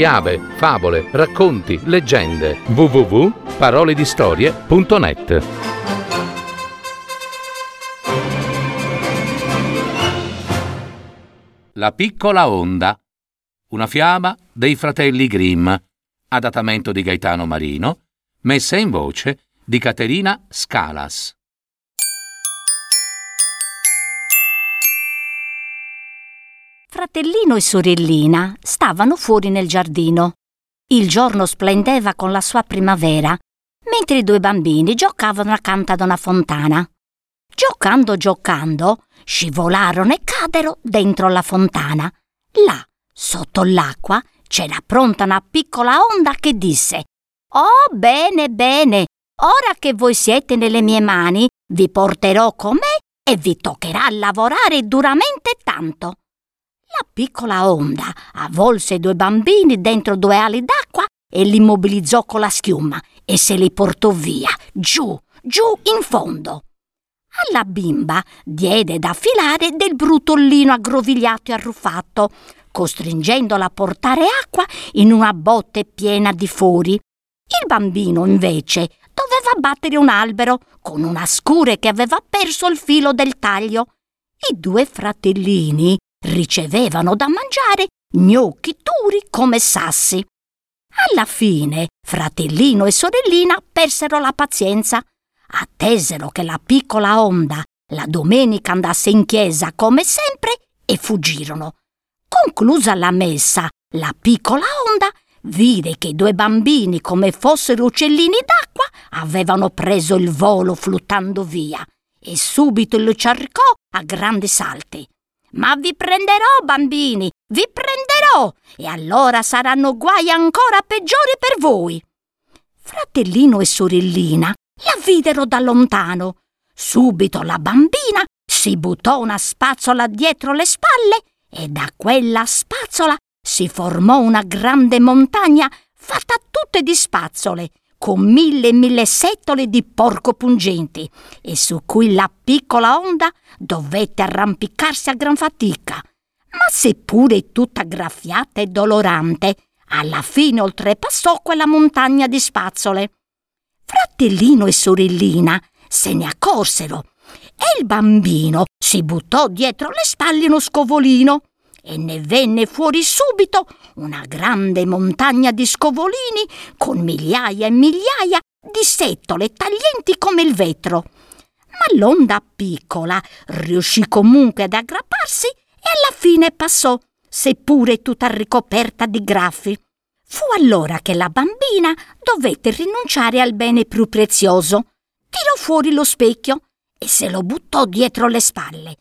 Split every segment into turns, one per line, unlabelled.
fiabe, favole, racconti, leggende. www.paroledistorie.net La piccola onda. Una fiaba dei fratelli Grimm, adattamento di Gaetano Marino, messa in voce di Caterina Scalas.
Fratellino e sorellina stavano fuori nel giardino. Il giorno splendeva con la sua primavera, mentre i due bambini giocavano accanto ad una fontana. Giocando, giocando, scivolarono e cadero dentro la fontana. Là, sotto l'acqua, c'era pronta una piccola onda che disse Oh, bene, bene, ora che voi siete nelle mie mani, vi porterò con me e vi toccherà lavorare duramente tanto. La piccola onda avvolse i due bambini dentro due ali d'acqua e li immobilizzò con la schiuma e se li portò via, giù, giù in fondo. Alla bimba diede da filare del brutollino aggrovigliato e arruffato, costringendola a portare acqua in una botte piena di fori. Il bambino, invece, doveva battere un albero con una scure che aveva perso il filo del taglio. I due fratellini ricevevano da mangiare gnocchi duri come sassi. Alla fine, fratellino e sorellina persero la pazienza. Attesero che la piccola onda la domenica andasse in chiesa come sempre e fuggirono. Conclusa la messa, la piccola onda vide che i due bambini, come fossero uccellini d'acqua, avevano preso il volo fluttando via e subito lo cercò a grandi salti. Ma vi prenderò, bambini, vi prenderò, e allora saranno guai ancora peggiori per voi. Fratellino e sorellina la videro da lontano. Subito la bambina si buttò una spazzola dietro le spalle e da quella spazzola si formò una grande montagna fatta tutte di spazzole, con mille e mille setole di porco pungenti e su cui la piccola onda dovette arrampicarsi a gran fatica. Ma seppure tutta graffiata e dolorante, alla fine oltrepassò quella montagna di spazzole. Fratellino e sorellina se ne accorsero e il bambino si buttò dietro le spalle uno scovolino e ne venne fuori subito una grande montagna di scovolini con migliaia e migliaia di settole taglienti come il vetro. Ma l'onda piccola riuscì comunque ad aggrapparsi e alla fine passò, seppure tutta ricoperta di graffi. Fu allora che la bambina dovette rinunciare al bene più prezioso. Tirò fuori lo specchio e se lo buttò dietro le spalle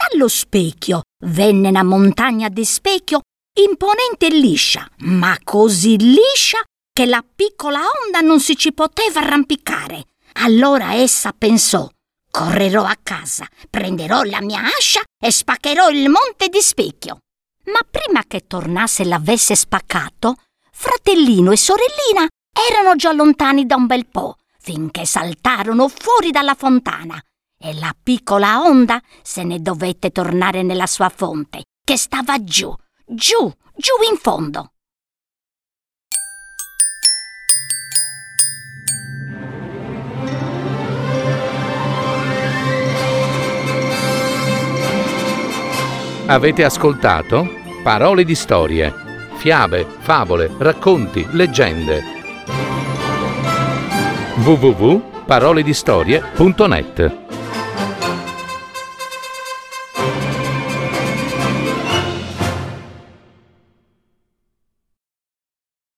dallo specchio venne una montagna di specchio imponente e liscia, ma così liscia che la piccola onda non si ci poteva arrampicare. Allora essa pensò correrò a casa, prenderò la mia ascia e spaccherò il monte di specchio. Ma prima che tornasse l'avesse spaccato, fratellino e sorellina erano già lontani da un bel po', finché saltarono fuori dalla fontana e la piccola onda se ne dovette tornare nella sua fonte, che stava giù, giù, giù in fondo.
Avete ascoltato Parole di storie, fiabe, favole, racconti, leggende. www.paroledistorie.net